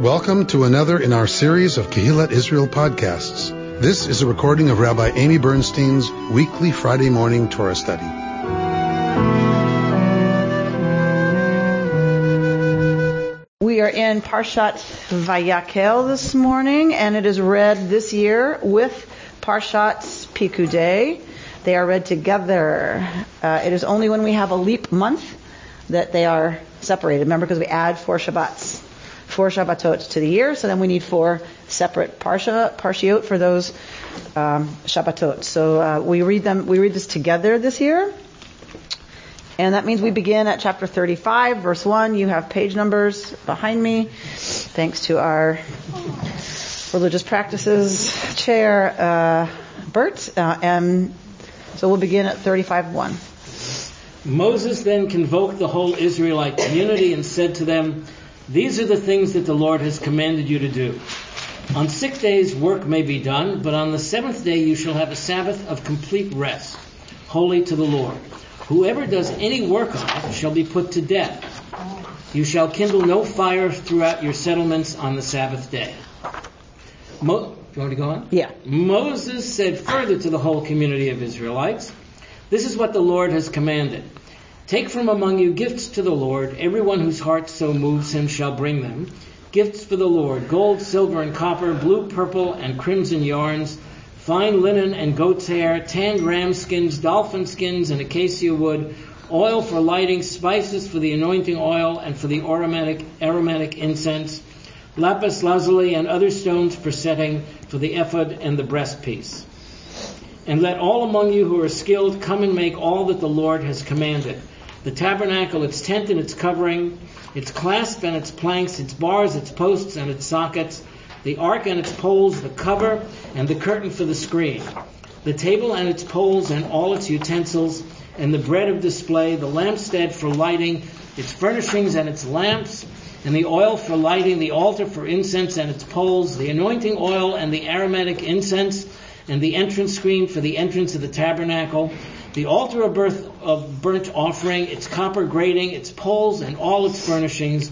Welcome to another in our series of Kehillat Israel podcasts. This is a recording of Rabbi Amy Bernstein's weekly Friday morning Torah study. We are in Parshat Vayakel this morning, and it is read this year with Parshat Pikudei. They are read together. Uh, it is only when we have a leap month that they are separated. Remember, because we add four Shabbats four Shabbatot to the year, so then we need four separate parsha, parshiot for those um, Shabbatot. So uh, we read them, we read this together this year. And that means we begin at chapter 35, verse 1. You have page numbers behind me, thanks to our religious practices chair, uh, Bert. Uh, and so we'll begin at 35:1. Moses then convoked the whole Israelite community and said to them, these are the things that the Lord has commanded you to do. On six days work may be done, but on the seventh day you shall have a Sabbath of complete rest, holy to the Lord. Whoever does any work on it shall be put to death. You shall kindle no fire throughout your settlements on the Sabbath day. Mo- you want to go on? Yeah. Moses said further to the whole community of Israelites, This is what the Lord has commanded. Take from among you gifts to the Lord. Everyone whose heart so moves him shall bring them. Gifts for the Lord gold, silver, and copper, blue, purple, and crimson yarns, fine linen and goat's hair, tanned ram skins, dolphin skins, and acacia wood, oil for lighting, spices for the anointing oil, and for the aromatic, aromatic incense, lapis lazuli, and other stones for setting, for the ephod and the breastpiece. And let all among you who are skilled come and make all that the Lord has commanded the tabernacle, its tent and its covering, its clasp and its planks, its bars, its posts and its sockets, the ark and its poles, the cover and the curtain for the screen, the table and its poles and all its utensils, and the bread of display, the lampstand for lighting, its furnishings and its lamps, and the oil for lighting, the altar for incense and its poles, the anointing oil and the aromatic incense, and the entrance screen for the entrance of the tabernacle, the altar of, birth, of burnt offering, its copper grating, its poles, and all its furnishings,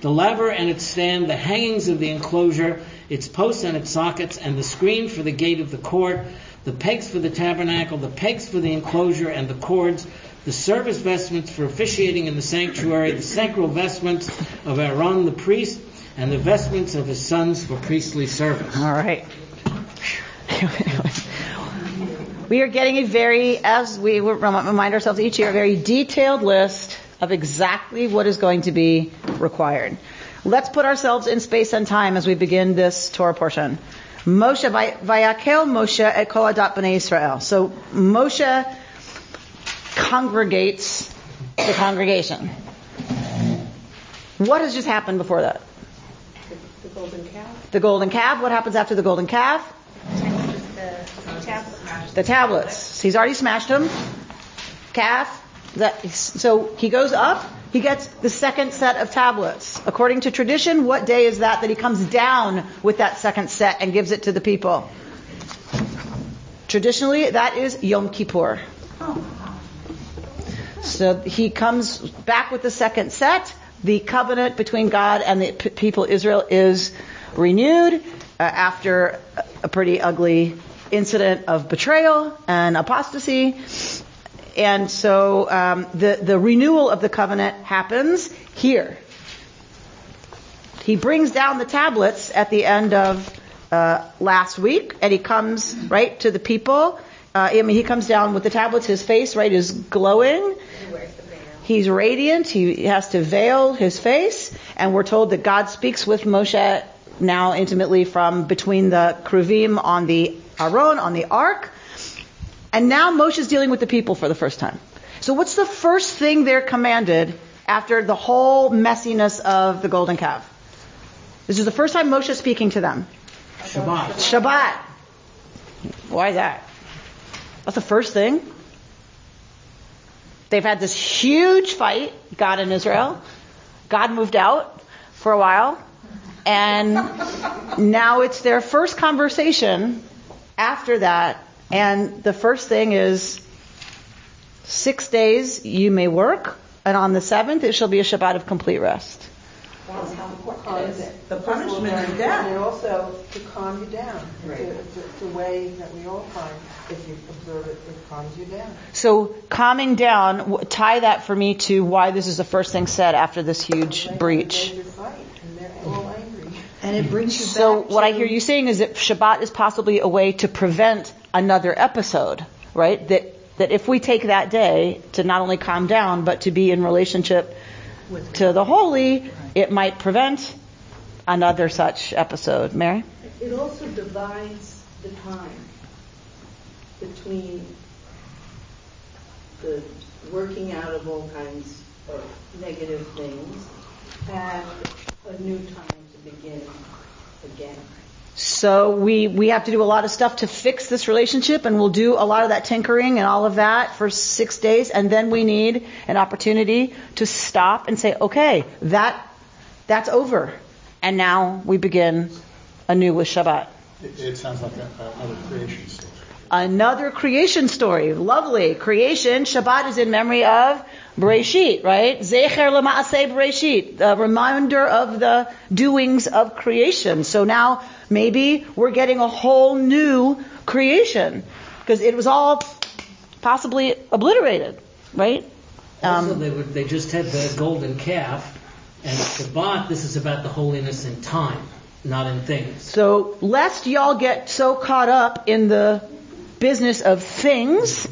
the laver and its stand, the hangings of the enclosure, its posts and its sockets, and the screen for the gate of the court, the pegs for the tabernacle, the pegs for the enclosure, and the cords, the service vestments for officiating in the sanctuary, the sacral vestments of Aaron the priest, and the vestments of his sons for priestly service. All right. We are getting a very, as we remind ourselves each year, a very detailed list of exactly what is going to be required. Let's put ourselves in space and time as we begin this Torah portion. Moshe, vayakel Moshe et kol adat b'nei Israel. So Moshe congregates the congregation. What has just happened before that? The golden calf. The golden calf. What happens after the golden calf? The tablets. He's already smashed them. Calf. That, so he goes up. He gets the second set of tablets. According to tradition, what day is that that he comes down with that second set and gives it to the people? Traditionally, that is Yom Kippur. So he comes back with the second set. The covenant between God and the people Israel is renewed uh, after a pretty ugly incident of betrayal and apostasy. And so um, the the renewal of the covenant happens here. He brings down the tablets at the end of uh, last week, and he comes right to the people. Uh, I mean, he comes down with the tablets. His face, right, is glowing. He's radiant. He has to veil his face, and we're told that God speaks with Moshe now intimately from between the kruvim on the Aaron on the ark. And now Moshe's dealing with the people for the first time. So what's the first thing they're commanded after the whole messiness of the golden calf? This is the first time Moshe is speaking to them. Shabbat. Shabbat. Why that? That's the first thing. They've had this huge fight, God and Israel. God moved out for a while. And now it's their first conversation after that, and the first thing is six days you may work, and on the seventh it shall be a Shabbat of complete rest. That's how important it is. The punishment is And death. also to calm you down. Right. It's a- It's a- way that we all find, if you observe it, it calms you down. So calming down, tie that for me to why this is the first thing said after this huge They- breach. And they're all angry. And it brings you So back what I hear you saying is that Shabbat is possibly a way to prevent another episode, right? That that if we take that day to not only calm down but to be in relationship With to the holy, it might prevent another such episode. Mary? It also divides the time between the working out of all kinds of negative things and a new time to begin again. So we, we have to do a lot of stuff to fix this relationship and we'll do a lot of that tinkering and all of that for six days and then we need an opportunity to stop and say, okay, that, that's over. And now we begin anew with Shabbat. It, it sounds like another creation story. Another creation story. Lovely. Creation. Shabbat is in memory of Bereshit, right? Zecher lema'aseh Bereshit. The reminder of the doings of creation. So now maybe we're getting a whole new creation. Because it was all possibly obliterated, right? Also, Um, they, would, they just had the golden calf, and Shabbat, this is about the holiness in time, not in things. So lest y'all get so caught up in the business of things,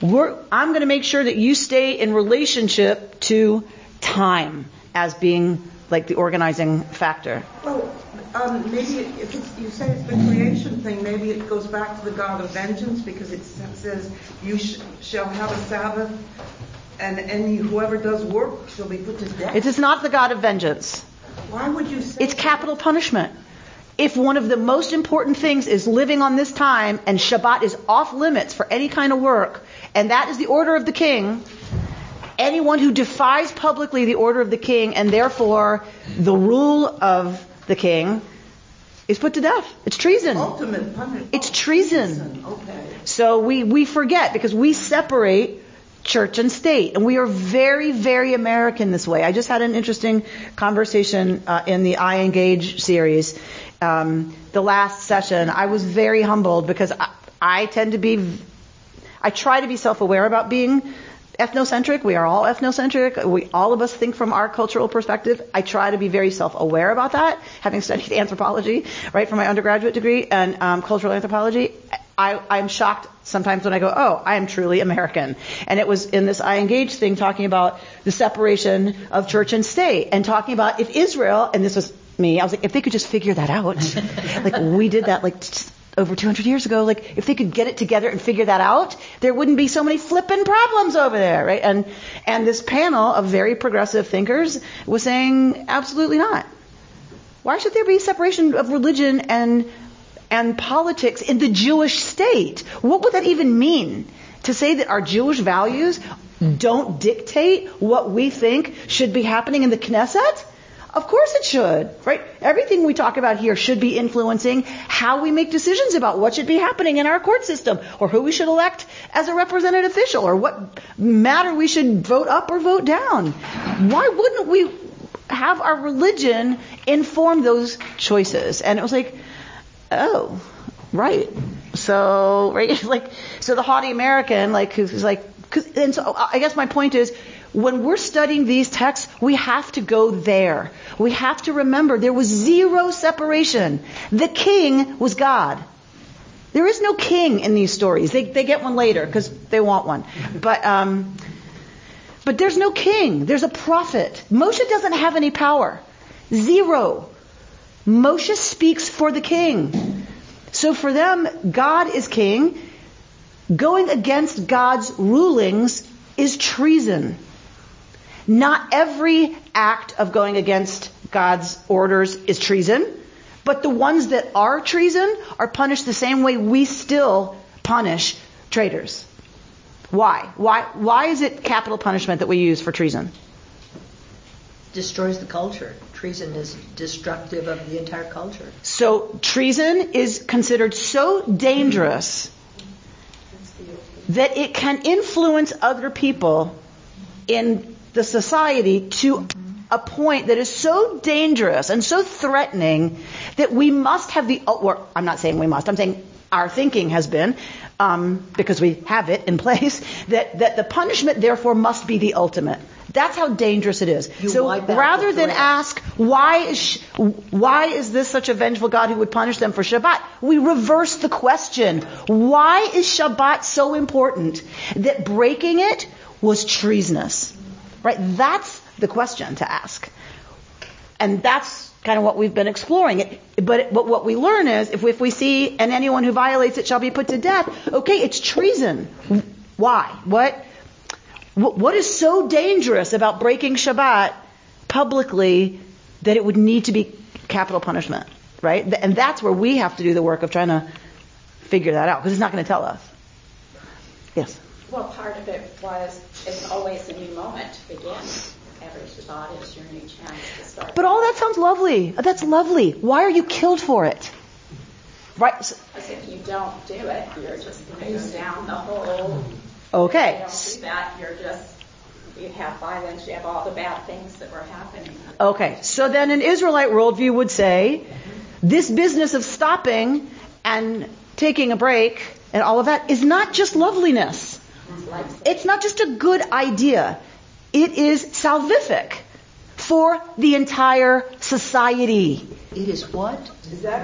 we're, I'm going to make sure that you stay in relationship to time as being like the organizing factor. Well, um, maybe if it's, you say it's the creation thing, maybe it goes back to the God of vengeance because it says, "You sh- shall have a Sabbath, and any whoever does work shall be put to death." It is not the God of vengeance. Why would you say? It's capital punishment. If one of the most important things is living on this time and Shabbat is off limits for any kind of work, and that is the order of the king, anyone who defies publicly the order of the king and therefore the rule of the king is put to death. It's treason. ultimate punishment? It's treason. Okay. So we, we forget because we separate church and state. And we are very, very American this way. I just had an interesting conversation uh, in the iEngage series. Um, the last session, I was very humbled because I, I tend to be, I try to be self-aware about being ethnocentric. We are all ethnocentric. We, all of us think from our cultural perspective. I try to be very self-aware about that, having studied anthropology, right, for my undergraduate degree and um, cultural anthropology. I, I'm shocked sometimes when I go, oh, I am truly American. And it was in this iEngage thing talking about the separation of church and state and talking about if Israel, and this was me, I was like, if they could just figure that out, like we did that like over 200 years ago, like if they could get it together and figure that out, there wouldn't be so many flippin' problems over there, right? And, and this panel of very progressive thinkers was saying, absolutely not. Why should there be separation of religion and and politics in the Jewish state. What would that even mean? To say that our Jewish values don't dictate what we think should be happening in the Knesset? Of course it should, right? Everything we talk about here should be influencing how we make decisions about what should be happening in our court system, or who we should elect as a representative official, or what matter we should vote up or vote down. Why wouldn't we have our religion inform those choices? And it was like, oh, right. So, right, like, so the haughty American, like, who's like, and so I guess my point is, when we're studying these texts, we have to go there. We have to remember there was zero separation. The king was God. There is no king in these stories. They, they get one later because they want one. But, um, but there's no king. There's a prophet. Moshe doesn't have any power. Zero. Moshe speaks for the king. So for them, God is king. Going against God's rulings is treason. Not every act of going against God's orders is treason, but the ones that are treason are punished the same way we still punish traitors. Why? Why, why is it capital punishment that we use for treason? destroys the culture. Treason is destructive of the entire culture. So treason is considered so dangerous that it can influence other people in the society to a point that is so dangerous and so threatening that we must have the, or I'm not saying we must, I'm saying our thinking has been, um, because we have it in place, that, that the punishment therefore must be the ultimate. That's how dangerous it is. You so rather than ask why is sh- why is this such a vengeful God who would punish them for Shabbat, we reverse the question. Why is Shabbat so important that breaking it was treasonous? Right? That's the question to ask. And that's kind of what we've been exploring. It, but, but what we learn is if we, if we see and anyone who violates it shall be put to death, okay, it's treason. Why? What what is so dangerous about breaking Shabbat publicly that it would need to be capital punishment, right? And that's where we have to do the work of trying to figure that out because it's not going to tell us. Yes. Well, part of it was it's always a new moment to begin. Every Shabbat is your new chance to start. But all that sounds lovely. That's lovely. Why are you killed for it? Right. Because if you don't do it, you're just going down the whole. Okay. If you don't do that, you're just you have violence, you have all the bad things that were happening. Okay. So then an Israelite worldview would say this business of stopping and taking a break and all of that is not just loveliness. Like It's not just a good idea. It is salvific for the entire society. It is what?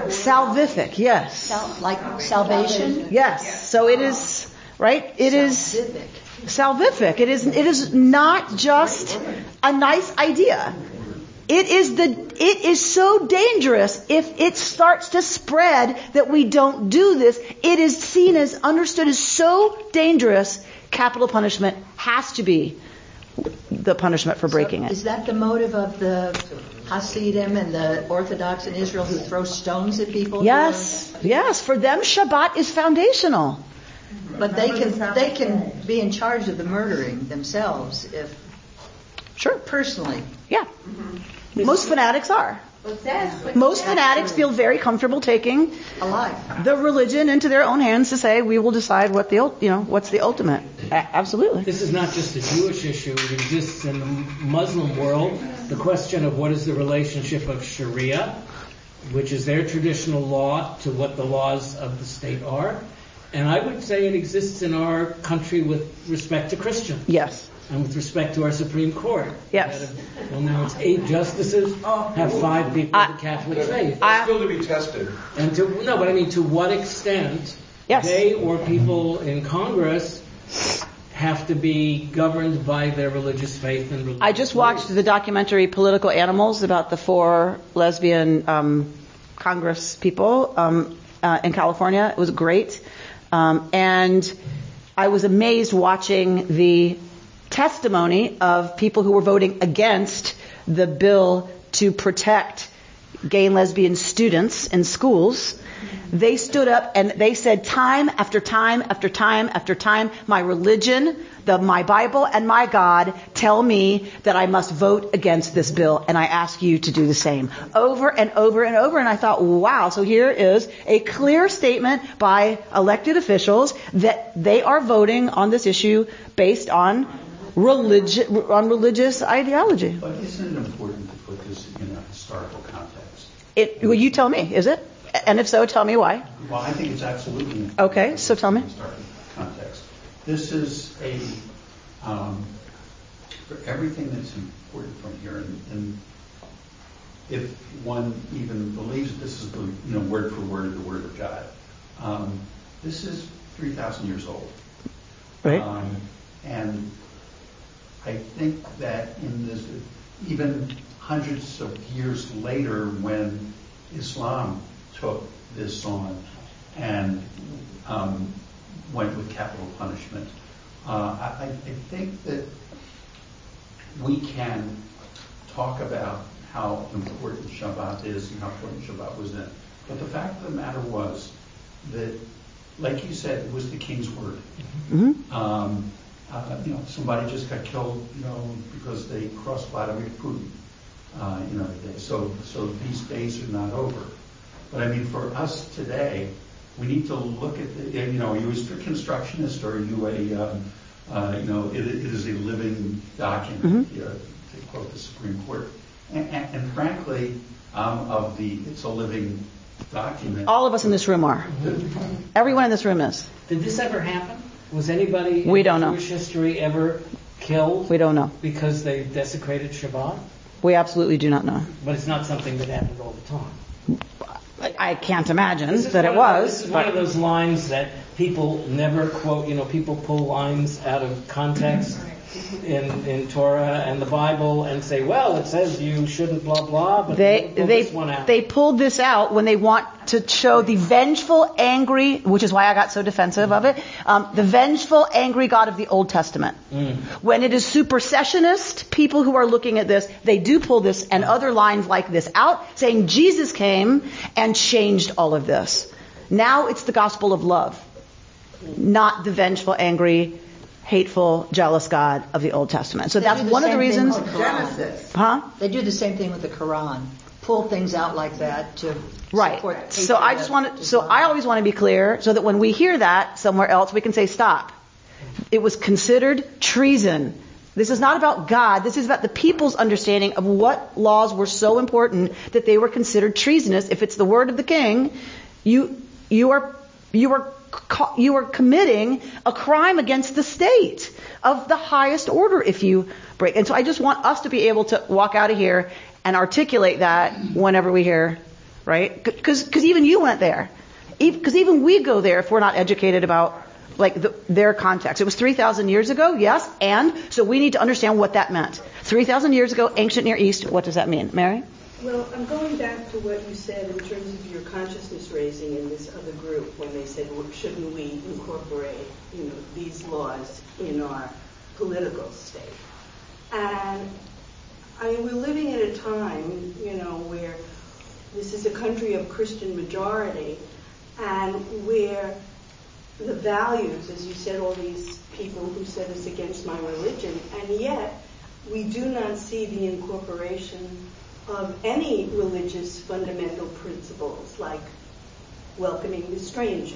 Salvific, yes. Sal- like salvation? Yes. So it is, right? It is Salvific. salvific. It is, it is not just a nice idea. It is the, it is so dangerous if it starts to spread that we don't do this. It is seen as, understood as so dangerous, capital punishment has to be the punishment for breaking it. Is that the motive of the Hasidim and the Orthodox in Israel who throw stones at people? Yes, yes. For them, Shabbat is foundational. But they can they can be in charge of the murdering themselves if Sure. personally. Yeah. Mm-hmm. Most fanatics are. Most fanatics feel very comfortable taking the religion into their own hands to say we will decide what the you know what's the ultimate. A- absolutely. This is not just a Jewish issue. It exists in the Muslim world. The question of what is the relationship of Sharia, which is their traditional law, to what the laws of the state are. And I would say it exists in our country with respect to Christians Yes. And with respect to our Supreme Court. Yes. That, Well, now it's eight justices, have five people of the Catholic faith. I- Still to be tested. And to no, but I mean, to what extent Yes. they or people in Congress have to be governed by their religious faith and religious I just watched the documentary Political Animals about the four lesbian um, Congress people um, uh, in California. It was great. Um, and I was amazed watching the testimony of people who were voting against the bill to protect gay and lesbian students in schools. They stood up and they said time after time after time after time, my religion, the, my Bible and my God tell me that I must vote against this bill and I ask you to do the same. Over and over and over and I thought, wow, so here is a clear statement by elected officials that they are voting on this issue based on religion, on religious ideology. But isn't it important to put this in a historical context? It, well, you tell me, is it? And if so, tell me why. Well, I think it's absolutely important Okay, so tell me. context. This is a, um, for everything that's important from here, and, and if one even believes this is the, you know, word for word, the word of God, um, this is 3,000 years old. Right. Um, and I think that in this, even hundreds of years later, when Islam took this on and um, went with capital punishment, uh, I, I think that we can talk about how important Shabbat is and how important Shabbat was then. But the fact of the matter was that, like you said, it was the king's word. Uh, you know, somebody just got killed, you know, because they crossed Vladimir Putin. Uh, you know, they, so so these days are not over. But I mean, for us today, we need to look at the, you know, are you a strict constructionist or are you a, um, uh, you know, it, it is a living document, you know, to quote the Supreme Court. And, and, and frankly, um, of the it's a living document. All of us in this room are. Everyone in this room is. Did this ever happen? Was anybody We in don't know. Jewish history ever killed We don't know. because they desecrated Shabbat? We absolutely do not know. But it's not something that happened all the time. I can't imagine that it one of- was. This is one of those lines that people never quote. You know, people pull lines out of context in in Torah and the Bible and say, "Well, it says you shouldn't blah blah," but They pull they this one out. they pulled this out when they want to show the vengeful, angry, which is why I got so defensive of it. Um, the vengeful, angry God of the Old Testament. Mm. When it is supersessionist, people who are looking at this, they do pull this and other lines like this out, saying Jesus came and changed all of this. Now it's the gospel of love, not the vengeful, angry, hateful, jealous God of the Old Testament. So They that's do the one of the same thing reasons. with the Quran. Genesis. Huh? They do the same thing with the Quran. Pull things out like that to Right. support So I just want to, so I always want to be clear so that when we hear that somewhere else, we can say stop. It was considered treason. This is not about God. This is about the people's understanding of what laws were so important that they were considered treasonous. If it's the word of the king, you, you are, you are, co- you are committing a crime against the state of the highest order if you break. And so I just want us to be able to walk out of here and articulate that whenever we hear, right? Because even you went there. Because even we go there if we're not educated about like the, their context. It was 3,000 years ago, yes, and so we need to understand what that meant. 3,000 years ago, ancient Near East, what does that mean? Mary? Well, I'm going back to what you said in terms of your consciousness raising in this other group when they said, well, shouldn't we incorporate, you know, these laws in our political state? And I mean, we're living at a time, you know, where this is a country of Christian majority and where the values, as you said, all these people who said it's against my religion, and yet we do not see the incorporation of any religious fundamental principles like welcoming the stranger.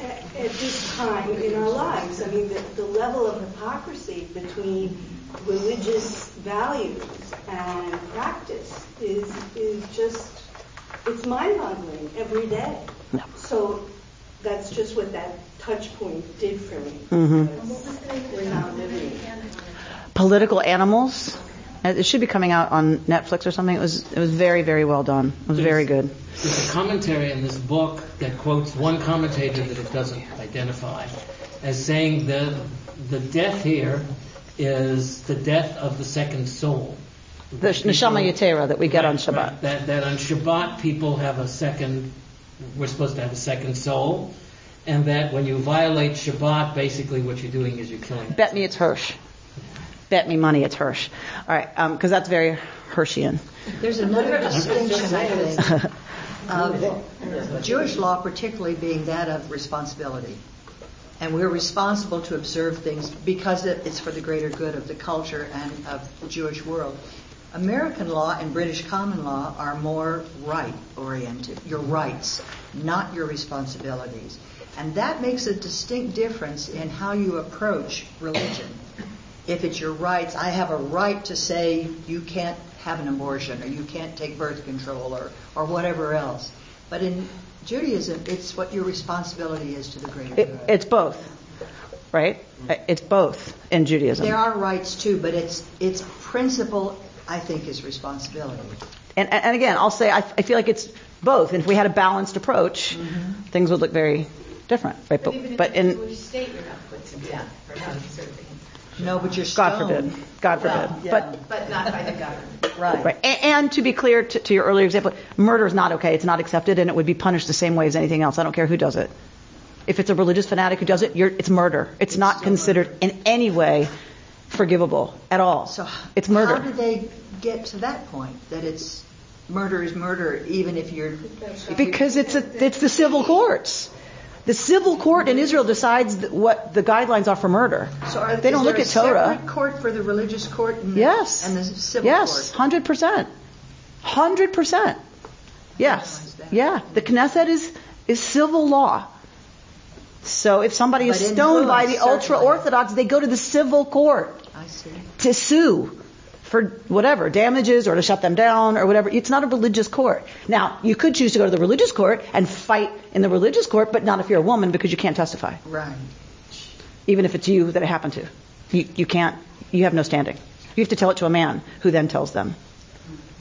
At, at this time in our lives, I mean, the, the level of hypocrisy between religious values and practice is is just it's mind-boggling every day. No. So that's just what that touch point did for me. Mhm. Because We're not living. Political Animals. Uh, It should be coming out on Netflix or something. It was it was very very well done. It was very good. There's a commentary in this book that quotes one commentator that it doesn't identify as saying that the death here is the death of the second soul. The Neshama Yetera that we get on Shabbat. right. That, that on Shabbat people have a second, we're supposed to have a second soul, and that when you violate Shabbat, basically what you're doing is you're killing. Bet me it's Hirsch. Bet me money it's Hirsch. All right, um, because that's very Hirschian. There's another distinction, I think, of um, Jewish law particularly being that of responsibility. And we're responsible to observe things because it's for the greater good of the culture and of the Jewish world. American law and British common law are more right oriented, your rights, not your responsibilities. And that makes a distinct difference in how you approach religion. If it's your rights, I have a right to say you can't have an abortion or you can't take birth control or, or whatever else. But in Judaism, it's what your responsibility is to the greater It, good. it's both, right? It's both in Judaism. There are rights too, but its its principle, I think, is responsibility. And, and and again, I'll say I, I feel like it's both. And if we had a balanced approach, Mm-hmm. things would look very different, right? But but in Jewish state, you're not put to death for not observing. No, but you're God stoned. forbid, God forbid. Well, yeah. But But not by the government. Right. Right. A- And to be clear to, to your earlier example, murder is not okay. It's not accepted, and it would be punished the same way as anything else. I don't care who does it. If it's a religious fanatic who does it, you're, it's murder. It's not considered in any way forgivable at all. So it's murder. How do they get to that point that it's murder is murder, even if you're if you- Because it's a, it's the civil courts. The civil court in Israel decides what the guidelines are for murder. So are, they don't look at a Torah. separate court for the religious court and the, Yes. and the civil yes, court. hundred percent, hundred percent. Yes, yeah. The Knesset is is civil law. So if somebody is stoned by the ultra orthodox, they go to the civil court I see. to sue for whatever, damages or to shut them down or whatever. It's not a religious court. Now, you could choose to go to the religious court and fight in the religious court, but not if you're a woman because you can't testify. Right. Even if it's you that it happened to. You, you can't, you have no standing. You have to tell it to a man who then tells them.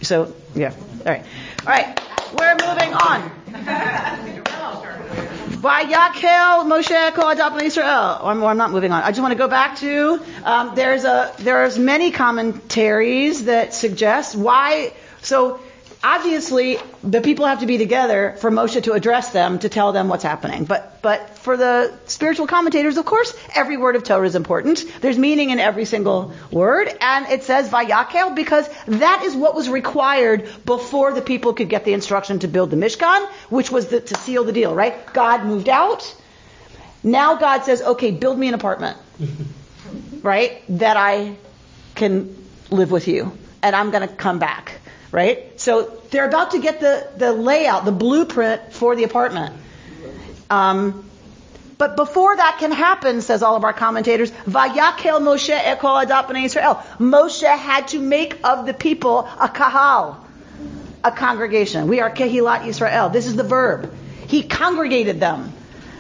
So, yeah. All right. All right. We're moving on. Vayakel Moshe Kol Adat Israel. I'm, I'm not moving on. I just want to go back to um, there's a there's many commentaries that suggest why. So obviously the people have to be together for Moshe to address them to tell them what's happening. But but for the spiritual commentators, of course, every word of Torah is important. There's meaning in every single word, and it says Vayakel because that is what was required before the people could get the instruction to build the Mishkan, which was the, to seal the deal. Right? God moved out. Now God says, okay, build me an apartment, right? That I can live with you, and I'm going to come back right? So they're about to get the, the layout, the blueprint for the apartment. Um, but before that can happen, says all of our commentators, Vayakel Moshe ekol adat b'nei Israel. Moshe had to make of the people a kahal, a congregation. We are kehilat Israel. This is the verb. He congregated them,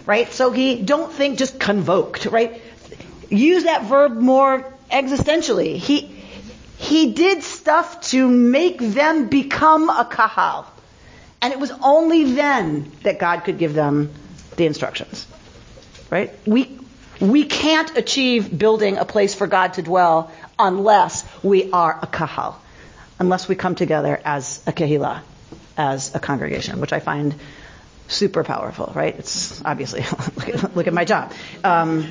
right? So he don't think just convoked, right? Use that verb more existentially. He he did stuff to make them become a kahal. And it was only then that God could give them the instructions. Right? We, we can't achieve building a place for God to dwell unless we are a kahal. Unless we come together as a kehillah, as a congregation, which I find super powerful, right? It's obviously look, at, look at my job. Um,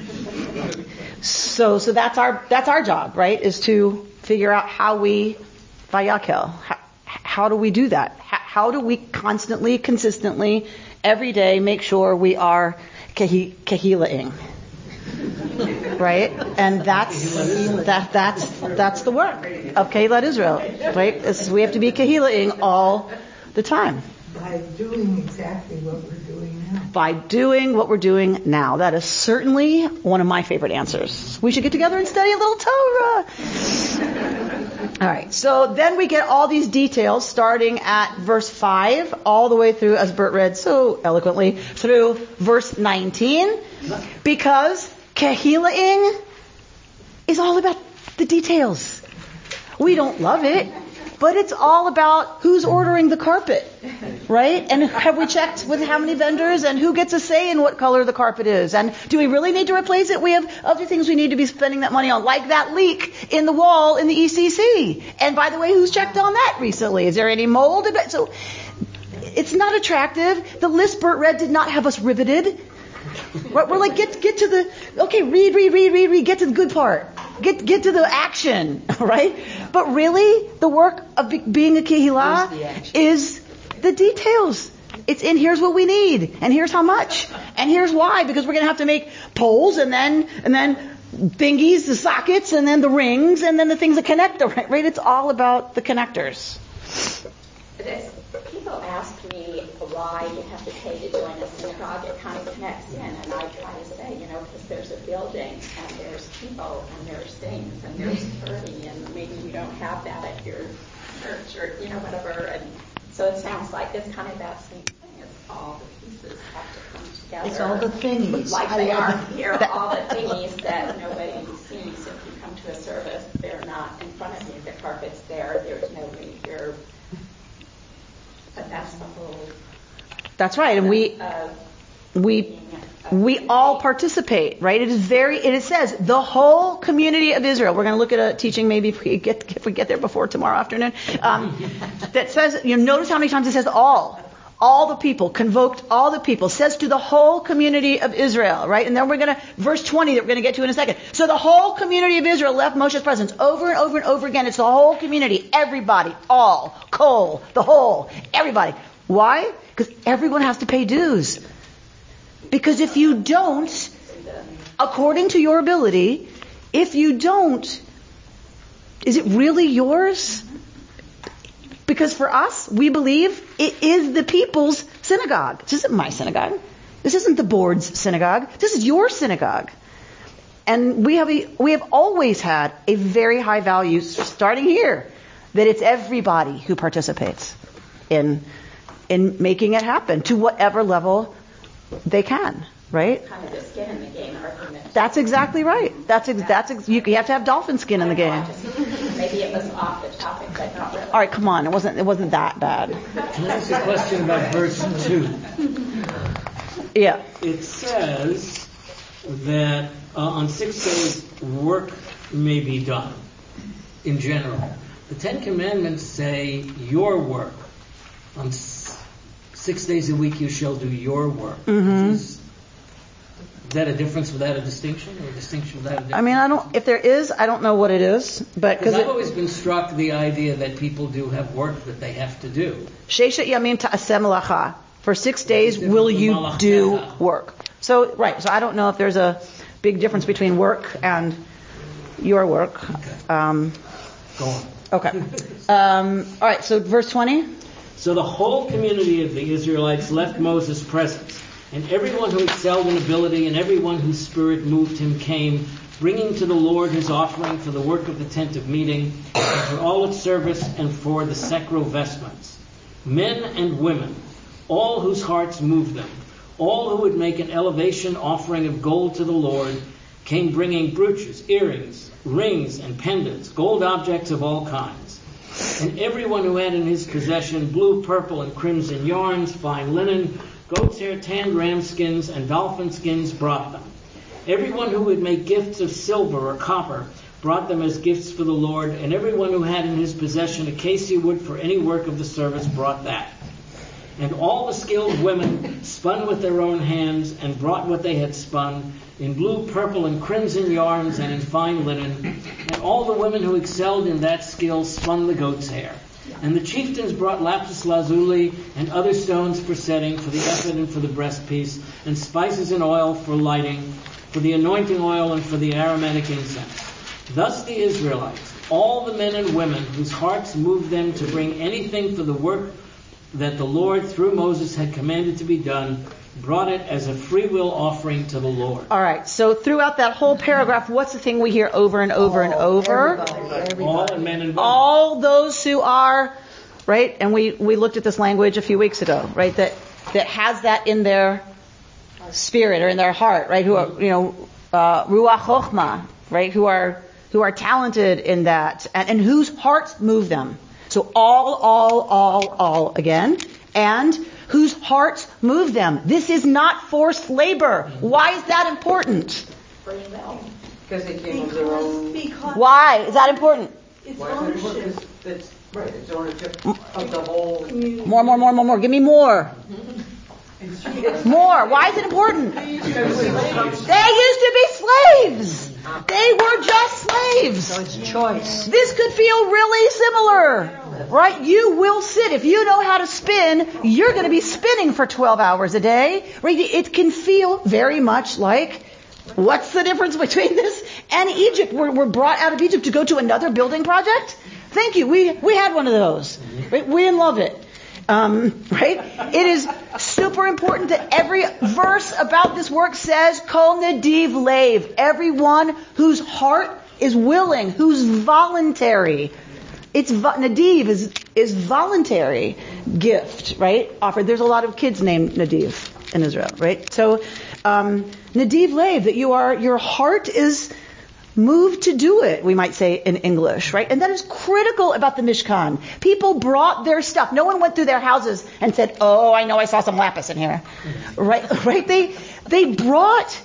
so so that's our that's our job, right? Is to figure out how we vayakel. How, how do we do that? How, how, do we constantly, consistently, every day make sure we are kehilaing? right? And that's that that's that's the work of Kehilat Israel, right? We have to be kehilaing all the time. By doing exactly what we're doing now. By doing what we're doing now. That is certainly one of my favorite answers. We should get together and study a little Torah. All right. So then we get all these details starting at verse 5 all the way through, as Bert read so eloquently, through verse 19. Because Kehilaing is all about the details. We don't love it but it's all about who's ordering the carpet, right? And have we checked with how many vendors and who gets a say in what color the carpet is? And do we really need to replace it? We have other things we need to be spending that money on, like that leak in the wall in the ECC. And by the way, who's checked on that recently? Is there any mold? So it's not attractive. The list Bert read did not have us riveted. We're like, get get to the okay, read, read, read, read, read, get to the good part. Get get to the action, right? But really, the work of be, being a kihila is the details. It's in here's what we need, and here's how much, and here's why, because we're gonna have to make poles, and then and then thingies, the sockets, and then the rings, and then the things that connect the right. It's all about the connectors. People ask me why you have to pay to join a synagogue. It kind of connects in, and I try to say, you know, because there's a building and there's people and there's things and there's attorney, and maybe you don't have that at your church or you know whatever. And so it sounds like it's kind of that same thing. It's all the pieces have to come together. It's all the thingies. Like they are here, all the thingies that nobody sees. If you come to a service, they're not in front of you. The carpet's there. There's nobody here but that's the whole. That's right, and we we we all participate, right? It is very. It says the whole community of Israel. We're going to look at a teaching maybe if we get if we get there before tomorrow afternoon. Um, that says you know, notice how many times it says all. All the people, convoked all the people, says to the whole community of Israel, right? And then we're gonna, verse 20 that we're gonna get to in a second. So the whole community of Israel left Moshe's presence over and over and over again. It's the whole community, everybody, all, kol, the whole, everybody. Why? Because everyone has to pay dues. Because if you don't, according to your ability, if you don't, is it really yours? Because for us, we believe it is the people's synagogue. This isn't my synagogue. This isn't the board's synagogue. This is your synagogue. And we have a, we have always had a very high value, starting here, that it's everybody who participates in in making it happen to whatever level they can, right? Kind of the skin in the game argument. That's exactly right. That's ex- that's ex- you, you have to have dolphin skin in the game. Maybe it was off the topic, but not really. All right, come on. It wasn't it wasn't that bad. Can I ask a question about verse 2? Yeah. It says that uh, on six days work may be done in general. The Ten Commandments say your work. On s- six days a week you shall do your work. Mm-hmm. Is, that a difference without a distinction, or a distinction without a difference? I mean, I don't. If there is, I don't know what it is, but Because I've always been struck the idea that people do have work that they have to do. Sheshet yamim ta'aseh melacha. For six days will you do work? So right. So I don't know if there's a big difference between work and your work. Um, Go on. okay. Um, all right. So verse twenty. So the whole community of the Israelites left Moses' presence, and everyone who excelled in ability and everyone whose spirit moved him came, bringing to the Lord his offering for the work of the tent of meeting, and for all its service, and for the sacral vestments. Men and women, all whose hearts moved them, all who would make an elevation offering of gold to the Lord, came bringing brooches, earrings, rings, and pendants, gold objects of all kinds. And everyone who had in his possession blue, purple, and crimson yarns, fine linen, goat's hair, tanned ram skins, and dolphin skins brought them. Everyone who would make gifts of silver or copper brought them as gifts for the Lord, and everyone who had in his possession acacia wood for any work of the service brought that. And all the skilled women spun with their own hands and brought what they had spun in blue, purple, and crimson yarns and in fine linen. And all the women who excelled in that skill spun the goat's hair. And the chieftains brought lapis lazuli and other stones for setting, for the ephod and for the breastpiece, and spices and oil for lighting, for the anointing oil and for the aromatic incense. Thus the Israelites, all the men and women whose hearts moved them to bring anything for the work that the Lord through Moses had commanded to be done, brought it as a free will offering to the Lord. All right. So throughout that whole paragraph, what's the thing we hear over and over and over? All the men and women. All those who are right, and we we looked at this language a few weeks ago, right? That that has that in their spirit or in their heart, right? Who are you know uh, ruach chochma, right? Who are who are talented in that, and, and whose hearts move them. So all, all, all, all again, and whose hearts move them. This is not forced labor. Why is that important? Because they came of their own. Because Why is that important? it's Why is it important? ownership. It's, it's, right, it's ownership of the whole. community. More, more, more, more, more. Give me more. More. Why is it important? They used to be slaves. They were just slaves. So it's choice. This could feel really similar, right? You will sit. If you know how to spin, you're going to be spinning for 12 hours a day, right? It can feel very much like, what's the difference between this and Egypt? We're, we're brought out of Egypt to go to another building project? Thank you. We, we had one of those. Right? We didn't love it. Um, right? It is super important that every verse about this work says, Kol Nadiv Lave, everyone whose heart is willing, who's voluntary. It's Nadiv is is voluntary gift, right? Offered. There's a lot of kids named Nadiv in Israel, right? So um, Nadiv Lave, that you are your heart is moved to do it, we might say in English, right? And that is critical about the Mishkan. People brought their stuff. No one went through their houses and said, "Oh, I know I saw some lapis in here." Right? Right? They they brought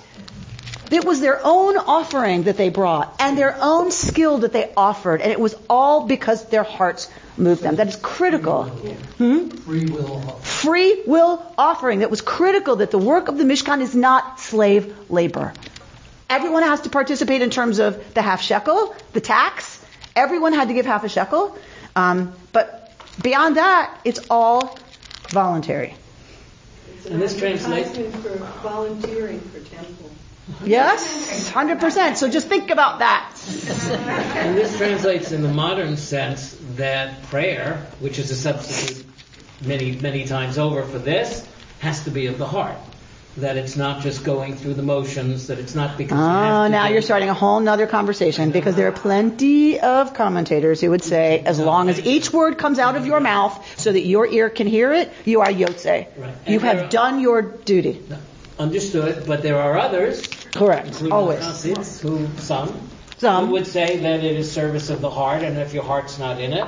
it was their own offering that they brought and their own skill that they offered, and it was all because their hearts moved them. That is critical. Hmm? Free will. offering. Free will offering. That was critical that the work of the Mishkan is not slave labor. Everyone has to participate in terms of the half shekel, the tax. Everyone had to give half a shekel. Um, but beyond that, it's all voluntary. And this translates- advertisement for volunteering for temple. Yes? 100%. So just think about that. And this translates in the modern sense that prayer, which is a substitute many, many times over for this, has to be of the heart. that it's not just going through the motions, that it's not because you Oh, have ah, to now you're starting a whole nother conversation because there are plenty of commentators who would say, as long as each word comes out of your mouth so that your ear can hear it, you are yotze. Right. You have done your duty. Understood, but there are others, Correct. Always. Hasid's, who some Some. who would say that it is service of the heart, and if your heart's not in it,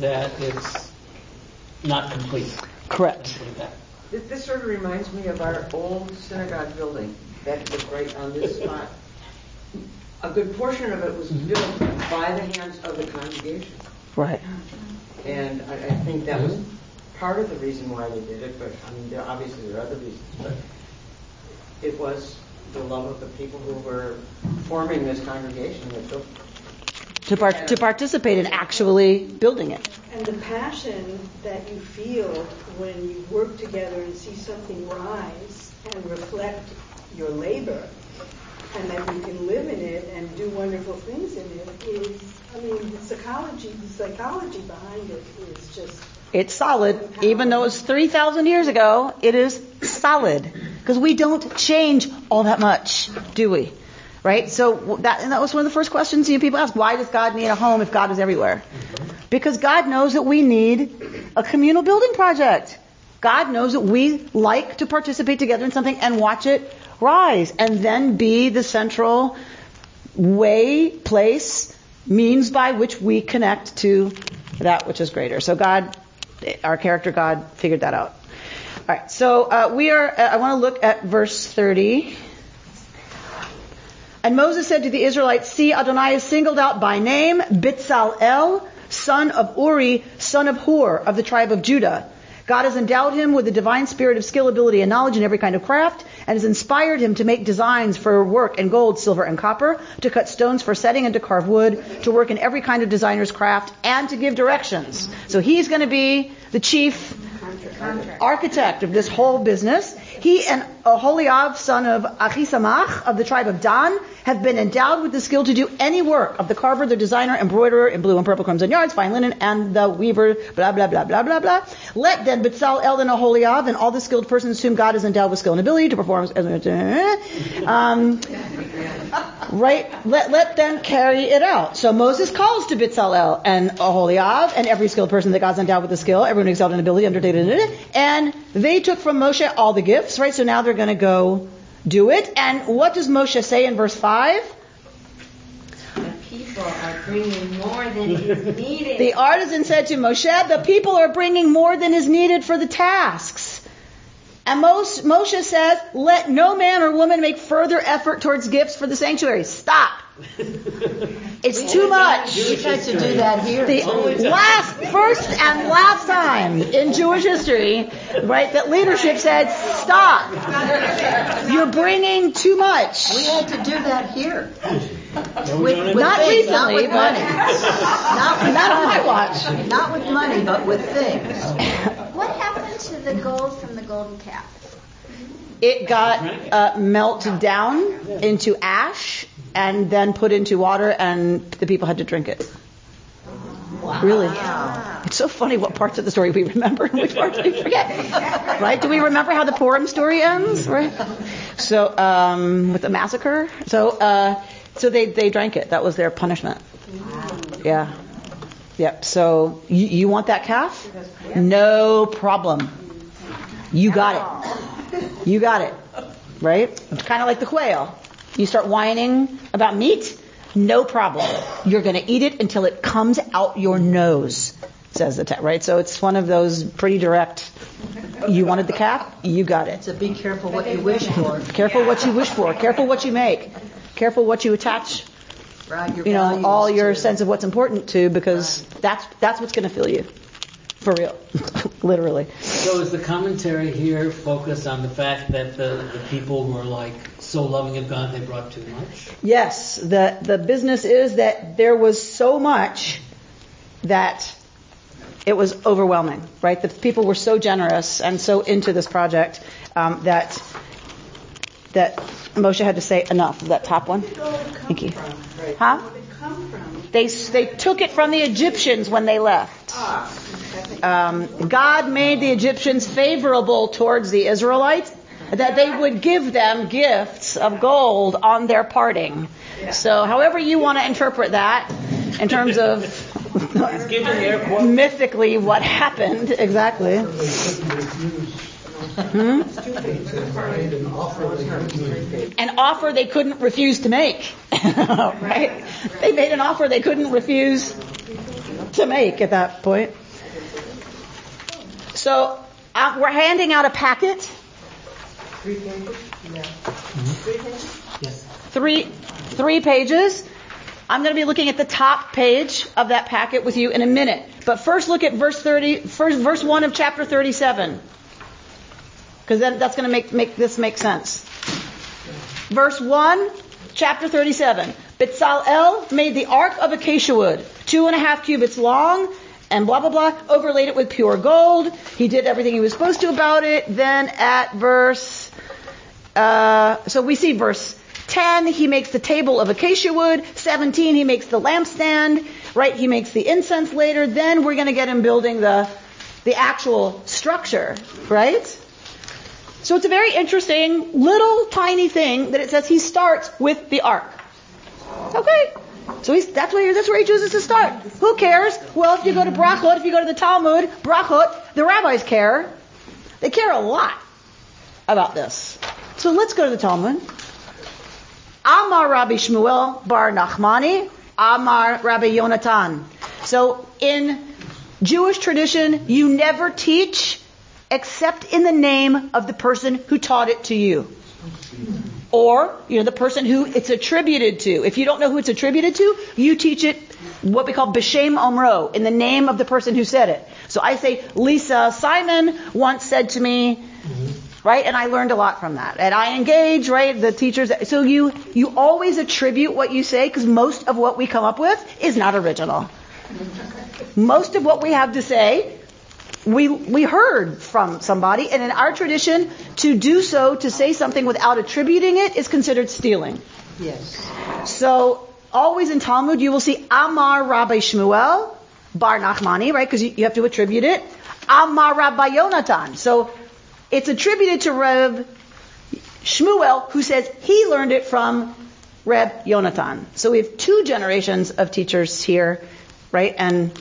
that it's not complete. Correct. Put it that way. This, this sort of reminds me of our old synagogue building that was right on this spot. A good portion of it was mm-hmm. built by the hands of the congregation. Right. And I, I think that was mm-hmm. part of the reason why they did it, but, I mean, there, obviously there are other reasons, but it was the love of the people who were forming this congregation that built To, par- to participate in actually building it. And the passion that you feel when you work together and see something rise and reflect your labor, and that you can live in it and do wonderful things in it is, I mean, the psychology, the psychology behind it is just It's solid. Even though it's 3,000 years ago, it is solid. Because we don't change all that much, do we? Right? So that, and that was one of the first questions you people ask. Why does God need a home if God is everywhere? Because God knows that we need a communal building project. God knows that we like to participate together in something and watch it rise and then be the central way, place, means by which we connect to that which is greater. So God, our character God figured that out. All right, so uh, we are, uh, I want to look at verse 30. And Moses said to the Israelites, See, Adonai is singled out by name, Bitzalel, son of Uri, son of Hur, of the tribe of Judah. God has endowed him with the divine spirit of skill, ability, and knowledge in every kind of craft, and has inspired him to make designs for work in gold, silver, and copper, to cut stones for setting and to carve wood, to work in every kind of designer's craft, and to give directions. So he's going to be the chief architect of this whole business. He and Aholiab, son of Achisamach of the tribe of Dan, have been endowed with the skill to do any work of the carver, the designer, embroiderer in blue and purple crimson yards, fine linen, and the weaver, blah, blah, blah, blah, blah, blah. Let then Betzalel and Aholiab and all the skilled persons whom God has endowed with skill and ability to perform, um, right? Let, let them carry it out. So Moses calls to Bitzalel and Aholiab and every skilled person that God's endowed with the skill, everyone excelled in ability, it, and they took from Moshe all the gifts, right? So now they're going to go do it. And what does Moshe say in verse 5? The people are bringing more than is needed. The artisan said to Moshe, the people are bringing more than is needed for the tasks. And Mos- Moshe says, let no man or woman make further effort towards gifts for the sanctuary. Stop. It's too much. We tried to do that here. The last, first and last time in Jewish history, right, that leadership said, stop. You're bringing too much. We had to do that here. No, we don't things, recently, not with but- money. Not, with Not on my money. watch. Not with money, but with things. What happened to the gold from the golden calf? It got uh, melted down into ash and then put into water, and the people had to drink it. Really? It's so funny what parts of the story we remember and which parts we forget. Right? Do we remember how the Purim story ends? Right? So, um, with the massacre. So, uh, so they, they drank it. That was their punishment. Yeah. Yep. So, you, you want that calf? No problem. You got it. You got it. Right? It's kind of like the quail. You start whining about meat, no problem. You're going to eat it until it comes out your nose, says the text, right? So it's one of those pretty direct. You wanted the calf, you got it. So be careful what you wish for. Careful what you wish for. Careful what you make. Careful what you attach, Right, you know, all your to- sense of what's important to, because that's that's what's going to fill you, for real, literally. So is the commentary here focused on the fact that the, the people were like so loving of God they brought too much? Yes, the the business is that there was so much that it was overwhelming, right? The people were so generous and so into this project um, that that Moshe had to say enough. That top one. Thank you. Huh? where did it come from? They they took it from the Egyptians when they left. Um, God made the Egyptians favorable towards the Israelites, that they would give them gifts of gold on their parting. So, however you want to interpret that, in terms of mythically what happened exactly. Hmm? An offer they couldn't refuse to make. right? They made an offer they couldn't refuse to make at that point. So uh, we're handing out a packet. Three pages? Yeah. Three pages? Yes. Three, three pages. I'm going to be looking at the top page of that packet with you in a minute. But first look at verse 30, first, verse 1 of chapter 37. Because then that's going to make, make this make sense. Verse 1, chapter 37. Bitzalel made the ark of acacia wood, two and a half cubits long, and blah, blah, blah, overlaid it with pure gold. He did everything he was supposed to about it. Then at verse, uh, so we see verse 10, he makes the table of acacia wood. 17, he makes the lampstand, right? He makes the incense later. Then we're going to get him building the, the actual structure, right? So it's a very interesting little tiny thing that it says he starts with the ark. Okay. So he's, that's where that's where he chooses to start. Who cares? Well, if you go to Brachot, if you go to the Talmud, Brachot, the rabbis care. They care a lot about this. So let's go to the Talmud. Amar Rabbi Shmuel Bar Nachmani, Amar Rabbi Yonatan. So in Jewish tradition, you never teach except in the name of the person who taught it to you. Or, you know, the person who it's attributed to. If you don't know who it's attributed to, you teach it what we call B'Shem Omro, in the name of the person who said it. So I say, Lisa Simon once said to me, right? And I learned a lot from that. And iEngage, right? The teachers. So you you always attribute what you say because most of what we come up with is not original. Most of what we have to say we we heard from somebody, and in our tradition, to do so, to say something without attributing it, is considered stealing. Yes. So always in Talmud, you will see Amar Rabbi Shmuel Bar Nachmani, right? Because you, you have to attribute it. Amar Rabbi Yonatan. So it's attributed to Reb Shmuel, who says he learned it from Reb Yonatan. So we have two generations of teachers here, right? And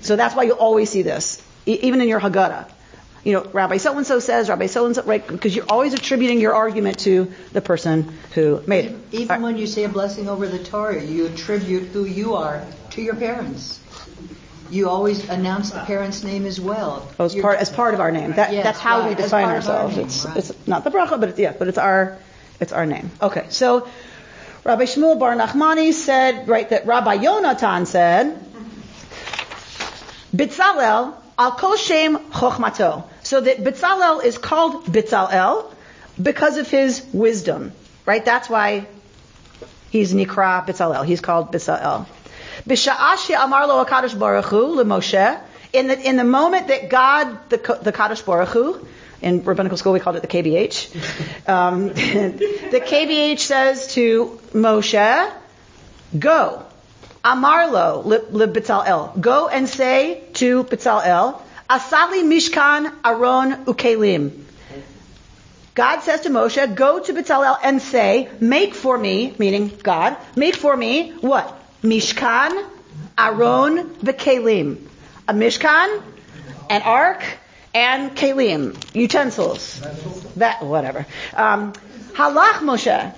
so that's why you always see this even in your Haggadah. You know, Rabbi so and so says, Rabbi so and so, right? Because you're always attributing your argument to the person who made it. Even right. when you say a blessing over the Torah, you attribute who you are to your parents. You always announce the parent's name as well. Oh, as part as part of our name. That, yes, that's how right. we define ourselves. Our name, it's it's not the bracha, but it's, yeah, but it's our it's our name. Okay, so Rabbi Shmuel Bar Nachmani said right that Rabbi Yonatan said, Bitzalel Al kol shem chochmato. So that Bitzalel is called Bitzalel because of his wisdom. Right? That's why he's Nikra Bitzalel. He's called Bitzalel. B'sha'ash amar lo HaKadosh Baruch Hu Moshe. In the, in the moment that God, the, the Kadosh Baruch Hu, in rabbinical school we called it the KBH, um, the KBH says to Moshe, go. Amarlo le Bitzalel. Go and say to Bitzalel, Asali Mishkan Aron Ukelim. God says to Moshe, go to Bitzalel and say, make for me, meaning God, make for me what? Mishkan, Aron, the Kelim. A Mishkan, an ark, and Kelim, utensils. That, whatever. Um, halach Moshe.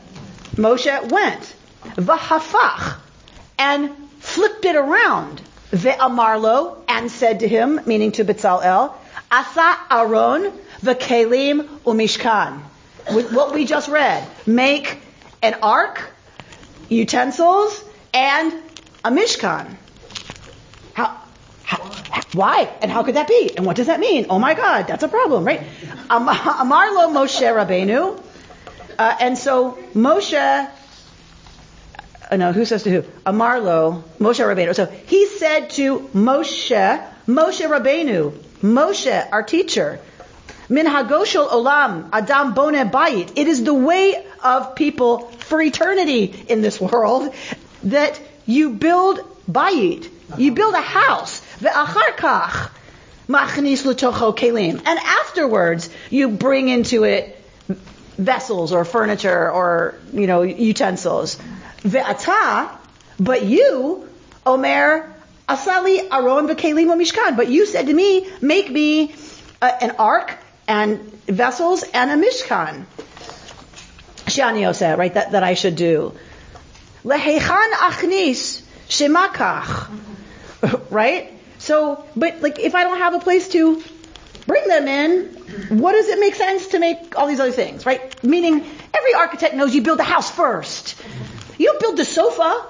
Moshe went. Vahafach and flipped it around. Ve'amarlo, and said to him, meaning to Bezalel, Asa Aaron v'kelim umishkan. With what we just read. Make an ark, utensils, and a mishkan. How, how, why? And how could that be? And what does that mean? Oh my God, that's a problem, right? Amarlo Moshe Rabbeinu. Uh, and so Moshe uh, no, who says to who? Amarlo, Moshe Rabbeinu. So he said to Moshe, Moshe Rabbeinu, Moshe, our teacher, Min hagoshel olam, Adam bone bayit. It is the way of people for eternity in this world that you build bayit. You build a house. Ve'achar kach, machnis l'tocho kelim. And afterwards, you bring into it vessels or furniture or, you know, utensils. Ve'ata, but you, Omer, asali aron v'kelim mishkan. But you said to me, make me uh, an ark and vessels and a mishkan. Shani said, right, that, that I should do. Lehechan achnis shemakach. Right? So, but like if I don't have a place to bring them in, what does it make sense to make all these other things, right? Meaning every architect knows you build a house first. You build the sofa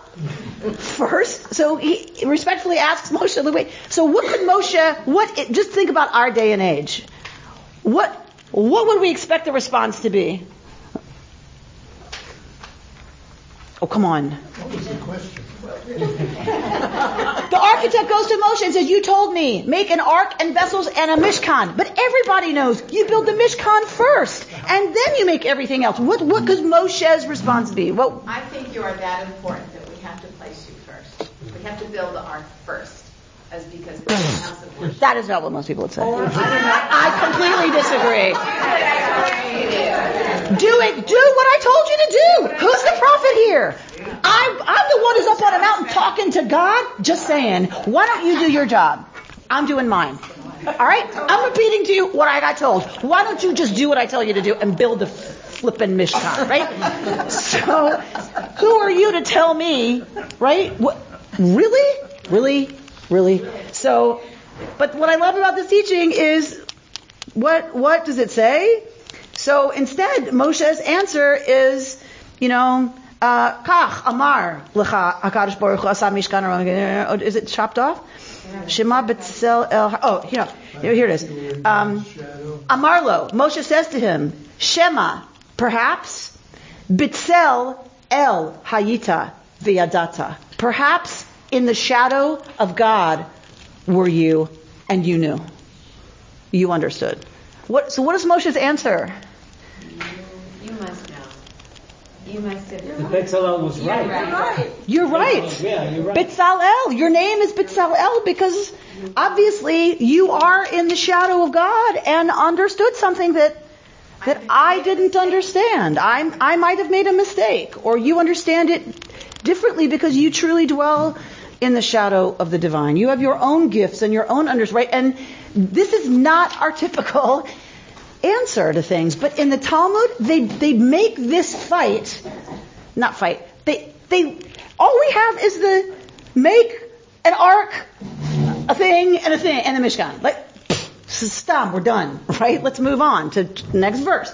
first. So he respectfully asks Moshe, wait, so what could Moshe, what, just think about our day and age. What, what would we expect the response to be? Oh, come on. What was the question? the architect goes to Moshe and says, You told me, make an ark and vessels and a mishkan. But everybody knows you build the mishkan first, and then you make everything else. What, what could Moshe's response be? Well, I think you are that important that we have to place you first. We have to build the ark first. As because it's the house of worship. That is not what most people would say. I completely disagree. Do it. Do what I told you to do. Who's the prophet here? I'm, I'm the one who's up on a mountain talking to God. Just saying. Why don't you do your job? I'm doing mine. All right? I'm repeating to you what I got told. Why don't you just do what I tell you to do and build the flippin' Mishkan, right? So, who are you to tell me, right? What, really? Really? Really? So, but what I love about this teaching is what, what does it say? So instead, Moshe's answer is, you know, uh, Kach, Amar, Lecha, HaKadosh Baruch Hu, Asa Mishkan, is it chopped off? Shema B'tzel El, oh, know, here it is. Um, Amarlo, Moshe says to him, Shema, perhaps, B'tzel El Hayita V'yadata. Perhaps in the shadow of God were you, and you knew. You understood. What, so what is Moshe's answer? You must know. You must have. Bezalel was right. You're right. You're right. Yeah, you're right. Bitzalel. Your name is Bitzalel because obviously you are in the shadow of God and understood something that that I didn't understand. I I might have made a mistake, or you understand it differently because you truly dwell in the shadow of the divine. You have your own gifts and your own understanding, right? And this is not our typical answer to things. But in the Talmud, they, they make this fight, not fight, they, they, all we have is the make an ark, a thing, and a thing, and the Mishkan. Like, stop, we're done, right? Let's move on to next verse.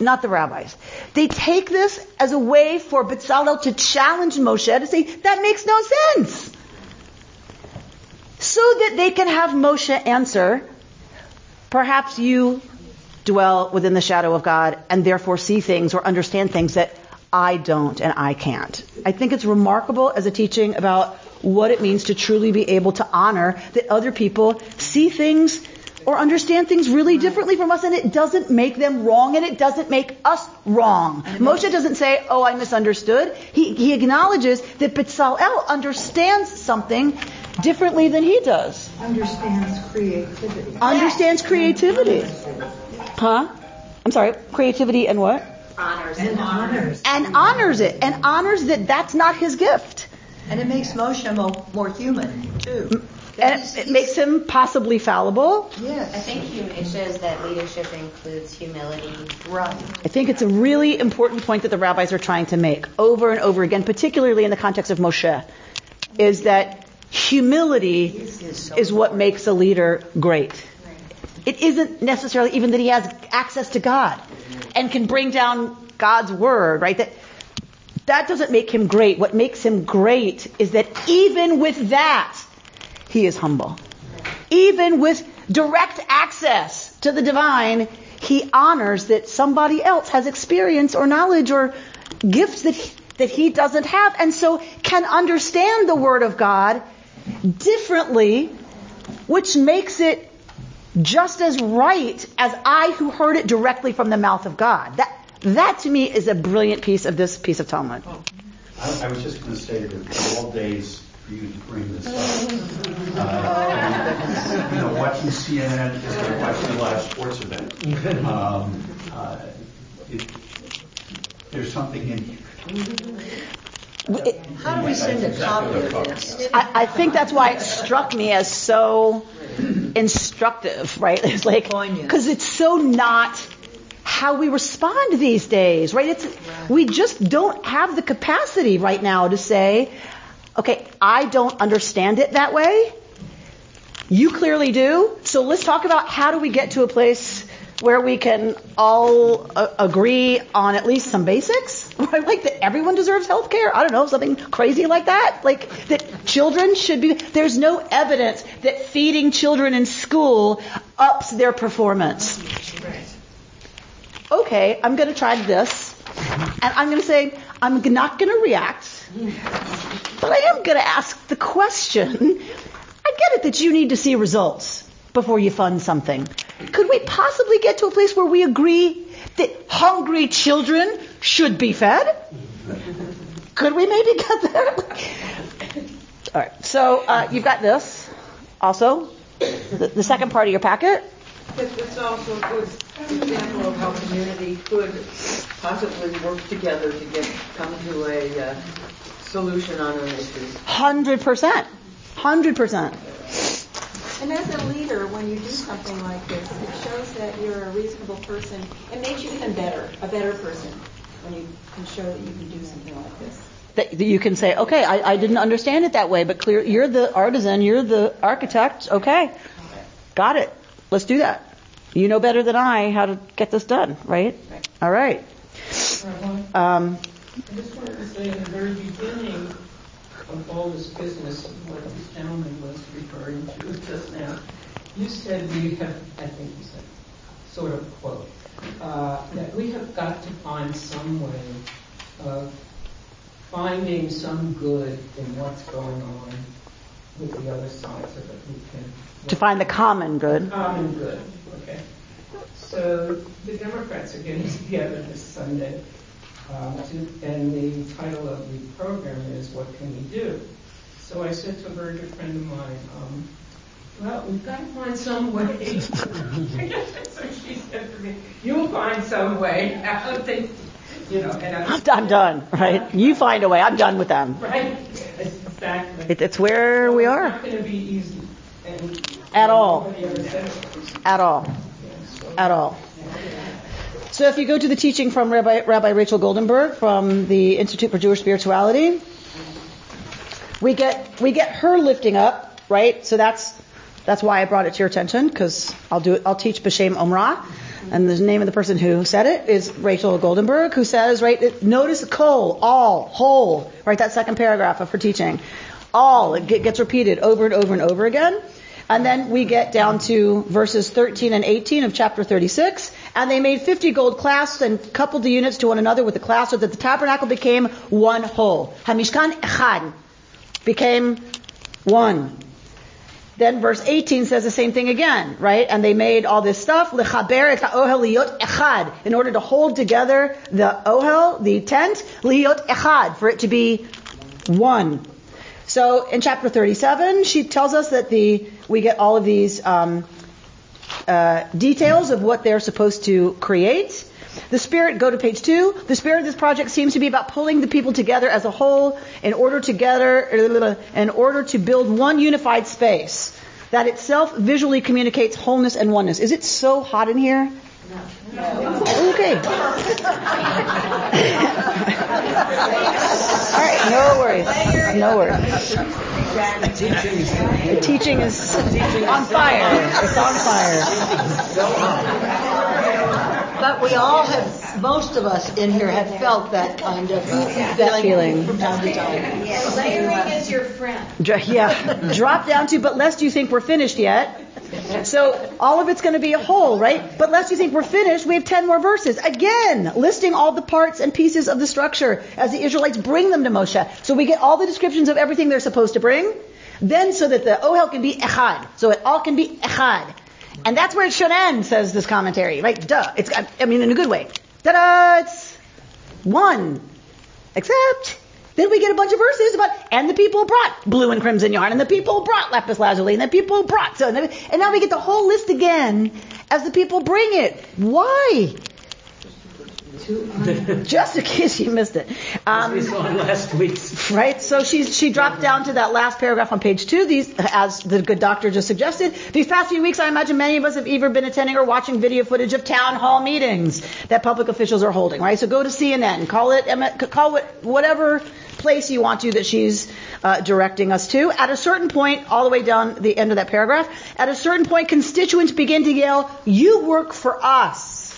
Not the rabbis. They take this as a way for Bezalel to challenge Moshe to say, that makes no sense. So that they can have Moshe answer, perhaps you dwell within the shadow of God and therefore see things or understand things that I don't and I can't. I think it's remarkable as a teaching about what it means to truly be able to honor that other people see things or understand things really differently from us and it doesn't make them wrong and it doesn't make us wrong. Moshe doesn't say, oh, I misunderstood. He, he acknowledges that Bezalel understands something differently than he does. Understands creativity. Understands creativity. Huh? I'm sorry, creativity and what? Honors And honors. And honors it. And honors that that's not his gift. And it makes Moshe more, more human, too. And it, it makes him possibly fallible. Yes. I think hum- it shows that leadership includes humility. Right. I think it's a really important point that the rabbis are trying to make over and over again, particularly in the context of Moshe, is that humility is what makes a leader great. It isn't necessarily even that he has access to God and can bring down God's word, right? That that doesn't make him great. What makes him great is that even with that, he is humble. Even with direct access to the divine, he honors that somebody else has experience or knowledge or gifts that he, that he doesn't have and so can understand the word of God differently, which makes it just as right as I who heard it directly from the mouth of God. That that to me is a brilliant piece of this piece of Talmud. Oh, I, I was just going to say that all days for you to bring this up. Uh, you know, watching CNN is like watching a live sports event. Um, uh, it, there's something in here. How do we send a copy of this? I, I think that's why it struck me as so instructive, right? It's like because it's so not how we respond these days, right? It's we just don't have the capacity right now to say, okay, I don't understand it that way. You clearly do. So let's talk about how do we get to a place where we can all uh, agree on at least some basics? Like that everyone deserves health care. I don't know, something crazy like that. Like that children should be, there's no evidence that feeding children in school ups their performance. Okay, I'm going to try this. And I'm going to say, I'm not going to react, but I am going to ask the question. I get it that you need to see results before you fund something. Could we possibly get to a place where we agree that hungry children should be fed? Could we maybe get there? All right. So uh, you've got this also, the, the second part of your packet. It's also a good example of how community could possibly work together to get come to a uh, solution on an issue. Hundred percent. Hundred percent. And as a leader, when you do something like this, it shows that you're a reasonable person. It makes you even better, a better person, when you can show that you can do something like this. That, that you can say, okay, I, I didn't understand it that way, but clear, you're the artisan, you're the architect. Okay, got it. Let's do that. You know better than I how to get this done, right? All right. Um, I just wanted to say in the very beginning of all this business, what this gentleman was referring to just now, you said we have, I think you said, sort of quote, uh, that we have got to find some way of finding some good in what's going on with the other side so that we can to find the common good. Common good, okay. So the Democrats are getting together this Sunday, uh, to, and the title of the program is "What Can We Do?" So I said to a very good friend of mine, um, "Well, we've got to find some way." so she said to me, "You'll find some way." Don't think, you know. And I'm, I'm done, right? You find a way. I'm done with them. Right. Exactly. It, it's where we are. It's not going to be easy. And, At all. At all. At all. So if you go to the teaching from Rabbi, Rabbi Rachel Goldenberg from the Institute for Jewish Spirituality, we get we get her lifting up, right? So that's that's why I brought it to your attention because I'll do it. I'll teach B'Shem Omrah, and the name of the person who said it is Rachel Goldenberg, who says, right? Notice kol, all, whole, right? That second paragraph of her teaching, all it gets repeated over and over and over again. And then we get down to verses 13 and 18 of chapter 36. And they made 50 gold clasps and coupled the units to one another with the clasps so that the tabernacle became one whole. Hamishkan echad became one. Then verse 18 says the same thing again, right? And they made all this stuff, lechaber et ohel liot echad, in order to hold together the ohel, the tent, liot echad, for it to be one. So in chapter 37, she tells us that the we get all of these um, uh, details of what they're supposed to create. The spirit, go to page two. The spirit of this project seems to be about pulling the people together as a whole in order together, in order to build one unified space that itself visually communicates wholeness and oneness. Is it so hot in here? Okay. All right, no worries. No worries. The teaching is on fire. It's on fire. But we all have, most of us in here have felt that kind of uh, that feeling from time to time. Layering is your friend. Yeah, drop down to, but lest you think we're finished yet. So all of it's going to be a whole, right? But lest you think we're finished, we have 10 more verses. Again, listing all the parts and pieces of the structure as the Israelites bring them to Moshe. So we get all the descriptions of everything they're supposed to bring. Then so that the Ohel can be Echad. So it all can be Echad. And that's where it should end, says this commentary, right? Duh. It's, I mean, in a good way. Ta-da! It's one. Except, then we get a bunch of verses about, and the people brought blue and crimson yarn, and the people brought lapis lazuli, and the people brought so, and now we get the whole list again as the people bring it. Why? Just in case you missed it. Um, we saw last week's. Right. So she's she dropped down to that last paragraph on page two. These, as the good doctor just suggested, these past few weeks, I imagine many of us have either been attending or watching video footage of town hall meetings that public officials are holding. Right. So go to CNN, call it call it whatever place you want to that she's uh, directing us to. At a certain point, all the way down the end of that paragraph, at a certain point, constituents begin to yell, "You work for us."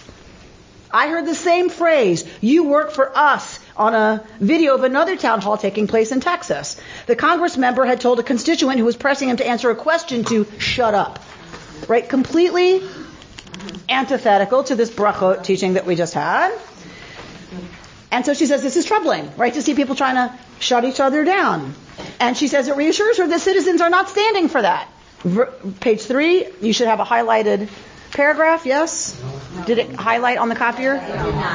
I heard the same phrase, you work for us, on a video of another town hall taking place in Texas. The Congress member had told a constituent who was pressing him to answer a question to shut up. Right? Completely antithetical to this brachot teaching that we just had. And so she says this is troubling, right? To see people trying to shut each other down. And she says it reassures her that citizens are not standing for that. Page three, you should have a highlighted paragraph, yes? Did it highlight on the copier?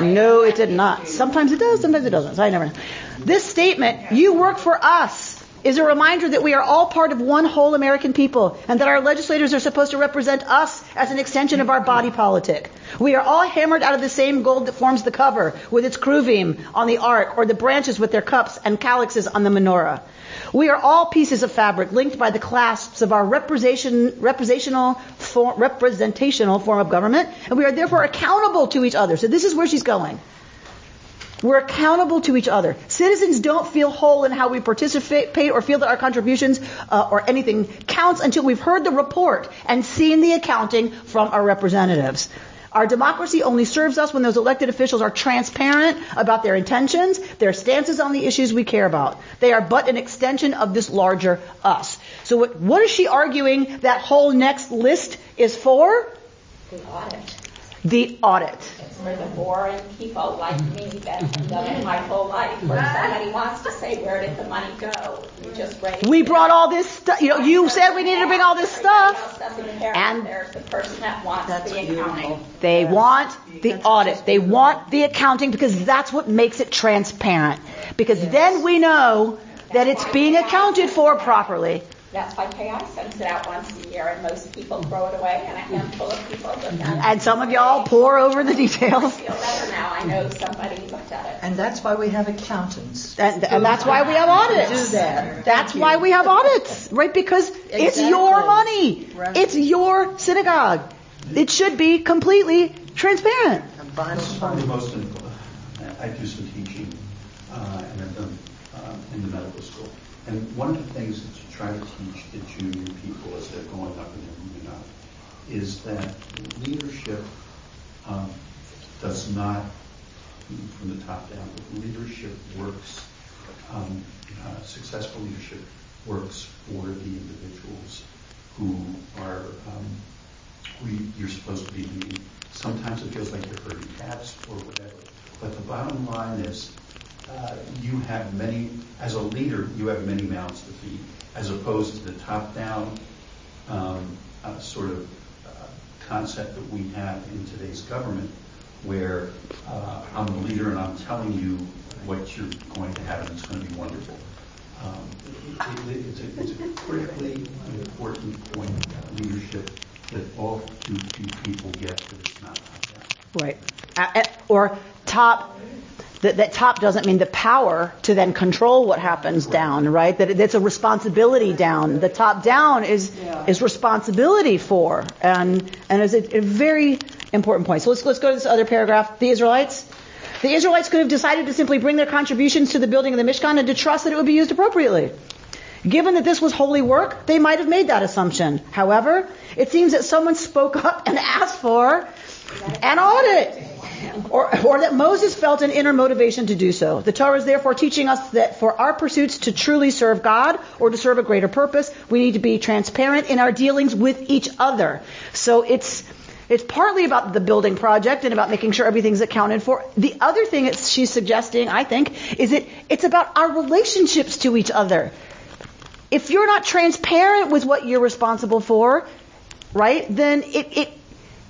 No, it did not. Sometimes it does, sometimes it doesn't. So I never know. This statement, you work for us, is a reminder that we are all part of one whole American people and that our legislators are supposed to represent us as an extension of our body politic. We are all hammered out of the same gold that forms the cover with its kruvim on the ark or the branches with their cups and calyxes on the menorah. We are all pieces of fabric linked by the clasps of our representation, representational, form, representational form of government, and we are therefore accountable to each other. So this is where she's going. We're accountable to each other. Citizens don't feel whole in how we participate or feel that our contributions uh, or anything counts until we've heard the report and seen the accounting from our representatives. Our democracy only serves us when those elected officials are transparent about their intentions, their stances on the issues we care about. They are but an extension of this larger us. So what, what is she arguing that whole next list is for? The audit. The audit It's for the boring people like me that have done it my whole life, where somebody wants to say, where did the money go? You just raise We brought all this stuff. You know, you said we needed to bring all this stuff. And there's the person that wants the accounting. They want the audit. They want the accounting because that's what makes it transparent. Because then we know that it's being accounted for properly. That's why KI sends it out once a year, and most people throw it away, and a handful of people look at it. And some of y'all pour over the details. I feel better now. I know somebody looked at it. And that's why we have accountants. And, and that's why we have audits. Do that. That's why we have audits, right? Because exactly. it's your money. Right. It's your synagogue. It should be completely transparent. This is probably the most important. I do some teaching, uh, and I've done uh, in the medical school. And one of the things that's try to teach the junior people as they're going up and moving up is that leadership um, does not, from the top down, but leadership works, um, uh, successful leadership works for the individuals who are, um, who you're supposed to be leading. Sometimes it feels like you're herding cats or whatever. But the bottom line is, uh, you have many, as a leader, you have many mouths to feed as opposed to the top-down um, uh, sort of uh, concept that we have in today's government, where uh, I'm the leader and I'm telling you what you're going to have and it's going to be wonderful. Um, it, it, it's, a, it's, a, critically important point of leadership that all too few people get that it's not top-down. Right. Or top that, that top doesn't mean the power to then control what happens down, right? That it's a responsibility down. The top down is yeah. is responsibility for, and and is a, a very important point. So let's let's go to this other paragraph. The Israelites. The Israelites could have decided to simply bring their contributions to the building of the Mishkan and to trust that it would be used appropriately. Given that this was holy work, they might have made that assumption. However, it seems that someone spoke up and asked for an audit or, or that Moses felt an inner motivation to do so. The Torah is therefore teaching us that for our pursuits to truly serve God or to serve a greater purpose, we need to be transparent in our dealings with each other. So it's it's partly about the building project and about making sure everything's accounted for. The other thing that she's suggesting, I think, is that it's about our relationships to each other. If you're not transparent with what you're responsible for, right, then it, it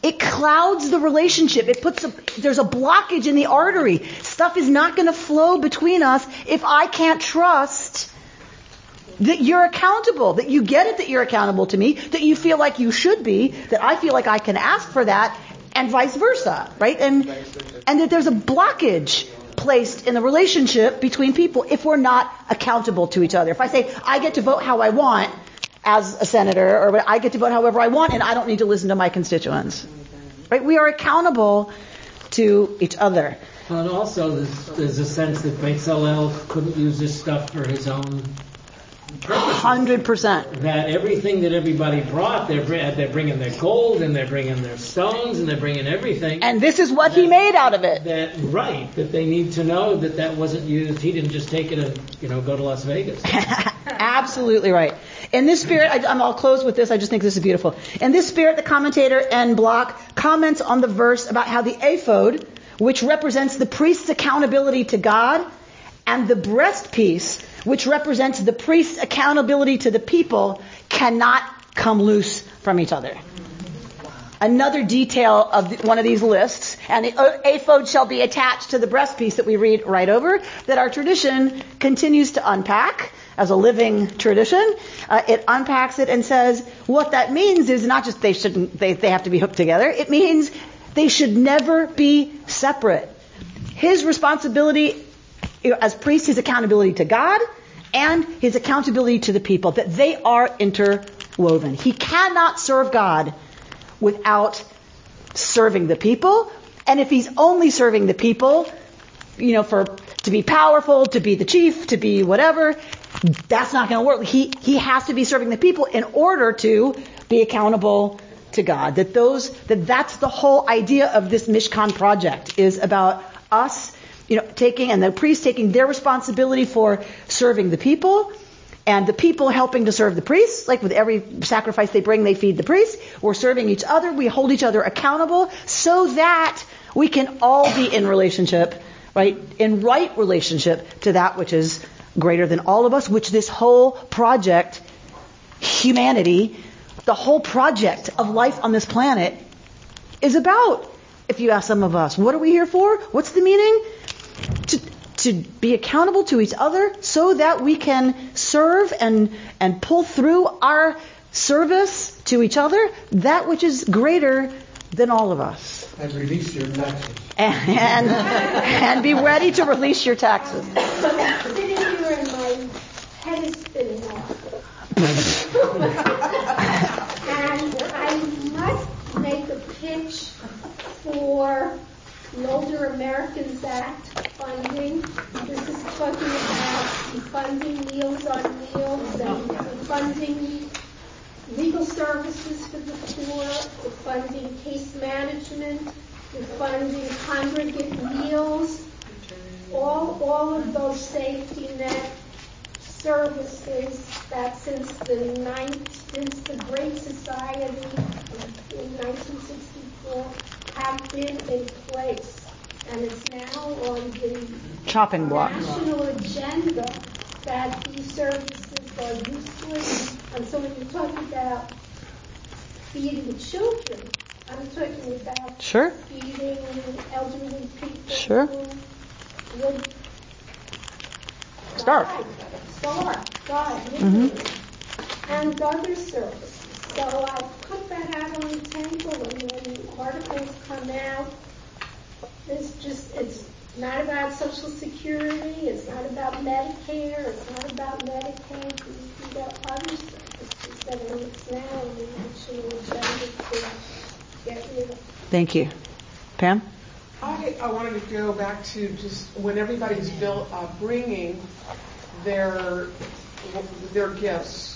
it clouds the relationship. It puts a, there's a blockage in the artery. Stuff is not going to flow between us if I can't trust that you're accountable, that you get it that you're accountable to me, that you feel like you should be, that I feel like I can ask for that, and vice versa, right? And and that there's a blockage placed in the relationship between people if we're not accountable to each other. If I say I get to vote how I want as a senator, or I get to vote however I want, and I don't need to listen to my constituents, right? We are accountable to each other. And also, there's, there's a sense that Bezalel couldn't use this stuff for his own Hundred percent. that everything that everybody brought, they're they're bringing their gold and they're bringing their stones and they're bringing everything. And this is what he made out of it. That right, that they need to know that that wasn't used. He didn't just take it and you know go to Las Vegas. Absolutely right. In this spirit, I, I'm, I'll close with this. I just think this is beautiful. In this spirit, the commentator and Block comments on the verse about how the ephod, which represents the priest's accountability to God, and the breastpiece, which represents the priest's accountability to the people, cannot come loose from each other. Another detail of one of these lists, and the ephod shall be attached to the breastpiece that we read right over, that our tradition continues to unpack as a living tradition. Uh, it unpacks it and says what that means is not just they shouldn't they, they have to be hooked together. It means they should never be separate. His responsibility as priest, his accountability to God and his accountability to the people, that they are interwoven. He cannot serve God without serving the people. And if he's only serving the people, you know, for to be powerful, to be the chief, to be whatever, that's not going to work. He he has to be serving the people in order to be accountable to God. That those that that's the whole idea of this Mishkan project is about us, you know, taking and the priests taking their responsibility for serving the people and the people helping to serve the priests. Like with every sacrifice they bring, they feed the priests. We're serving each other. We hold each other accountable so that we can all be in relationship, right? In right relationship to that which is greater than all of us, which this whole project, humanity, the whole project of life on this planet is about. If you ask some of us, what are we here for? What's the meaning? To, to be accountable to each other so that we can serve and, and pull through our service to each other that which is greater than all of us. And release your taxes. And, and, and be ready to release your taxes. Sitting here and my head is spinning off. and I must make a pitch for the Older Americans Act funding. This is talking about funding Meals on Wheels and funding legal services for the poor, the funding case management, the funding congregate meals, all, all of those safety net services that since the ninth, since the Great Society in 1964 have been in place. And it's now on the Chopping block. national agenda that these services are useless. And so when you talk about feeding the children, I'm talking about Sure. feeding elderly people Sure. who would Starve. starve, die, Mhm. and other services. So I put that out on the table, and when articles come out, it's just, it's not about Social Security, it's not about Medicare, it's not about Medicaid, it's about other services that are it's now on the national agenda to get rid of. Thank you. Pam? I, I wanted to go back to just when everybody's built, uh, bringing their their gifts.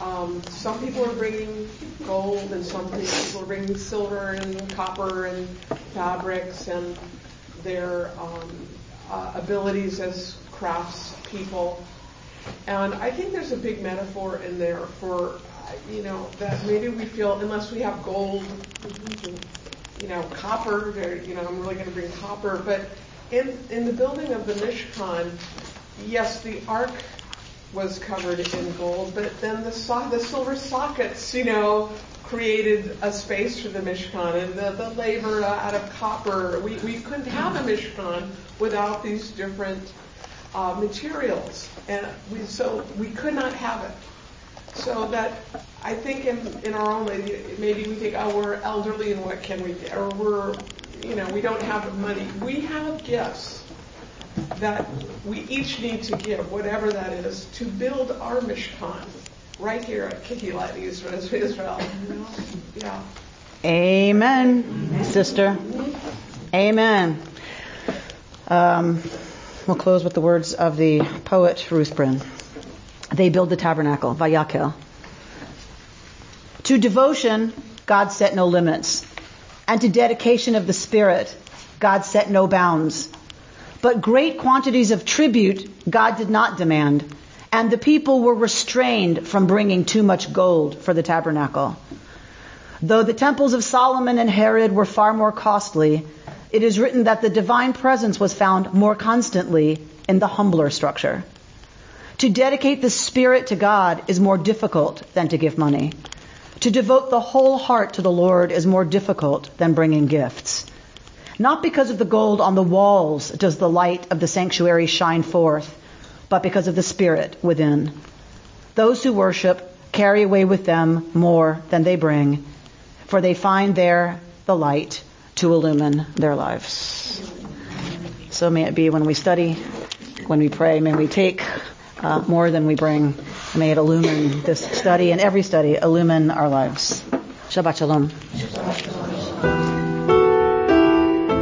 Um, some people are bringing gold, and some people are bringing silver and copper and fabrics and their um, uh, abilities as crafts people. And I think there's a big metaphor in there for, you know, that maybe we feel unless we have gold, you know, copper, you know, I'm really going to bring copper. But in, in the building of the Mishkan, yes, the ark was covered in gold, but then the, so- the silver sockets, you know, created a space for the Mishkan, and the, the labor out of copper. We, we couldn't have a Mishkan without these different uh, materials, and we, so we could not have it. So that I think in, in our own maybe, maybe we think, oh, we're elderly and what can we do? Or we're, you know, we don't have money. We have gifts that we each need to give, whatever that is, to build our Mishkan right here at Kehillat Israel. Yeah. Amen, sister. Amen. Um, we'll close with the words of the poet Ruth Brin. They build the tabernacle, Vayakel. To devotion, God set no limits. And to dedication of the Spirit, God set no bounds. But great quantities of tribute God did not demand, and the people were restrained from bringing too much gold for the tabernacle. Though the temples of Solomon and Herod were far more costly, it is written that the divine presence was found more constantly in the humbler structure. To dedicate the spirit to God is more difficult than to give money. To devote the whole heart to the Lord is more difficult than bringing gifts. Not because of the gold on the walls does the light of the sanctuary shine forth, but because of the Spirit within. Those who worship carry away with them more than they bring, for they find there the light to illumine their lives. So may it be when we study, when we pray, may we take uh, more than we bring. May it illumine this study and every study, illumine our lives. Shabbat Shalom.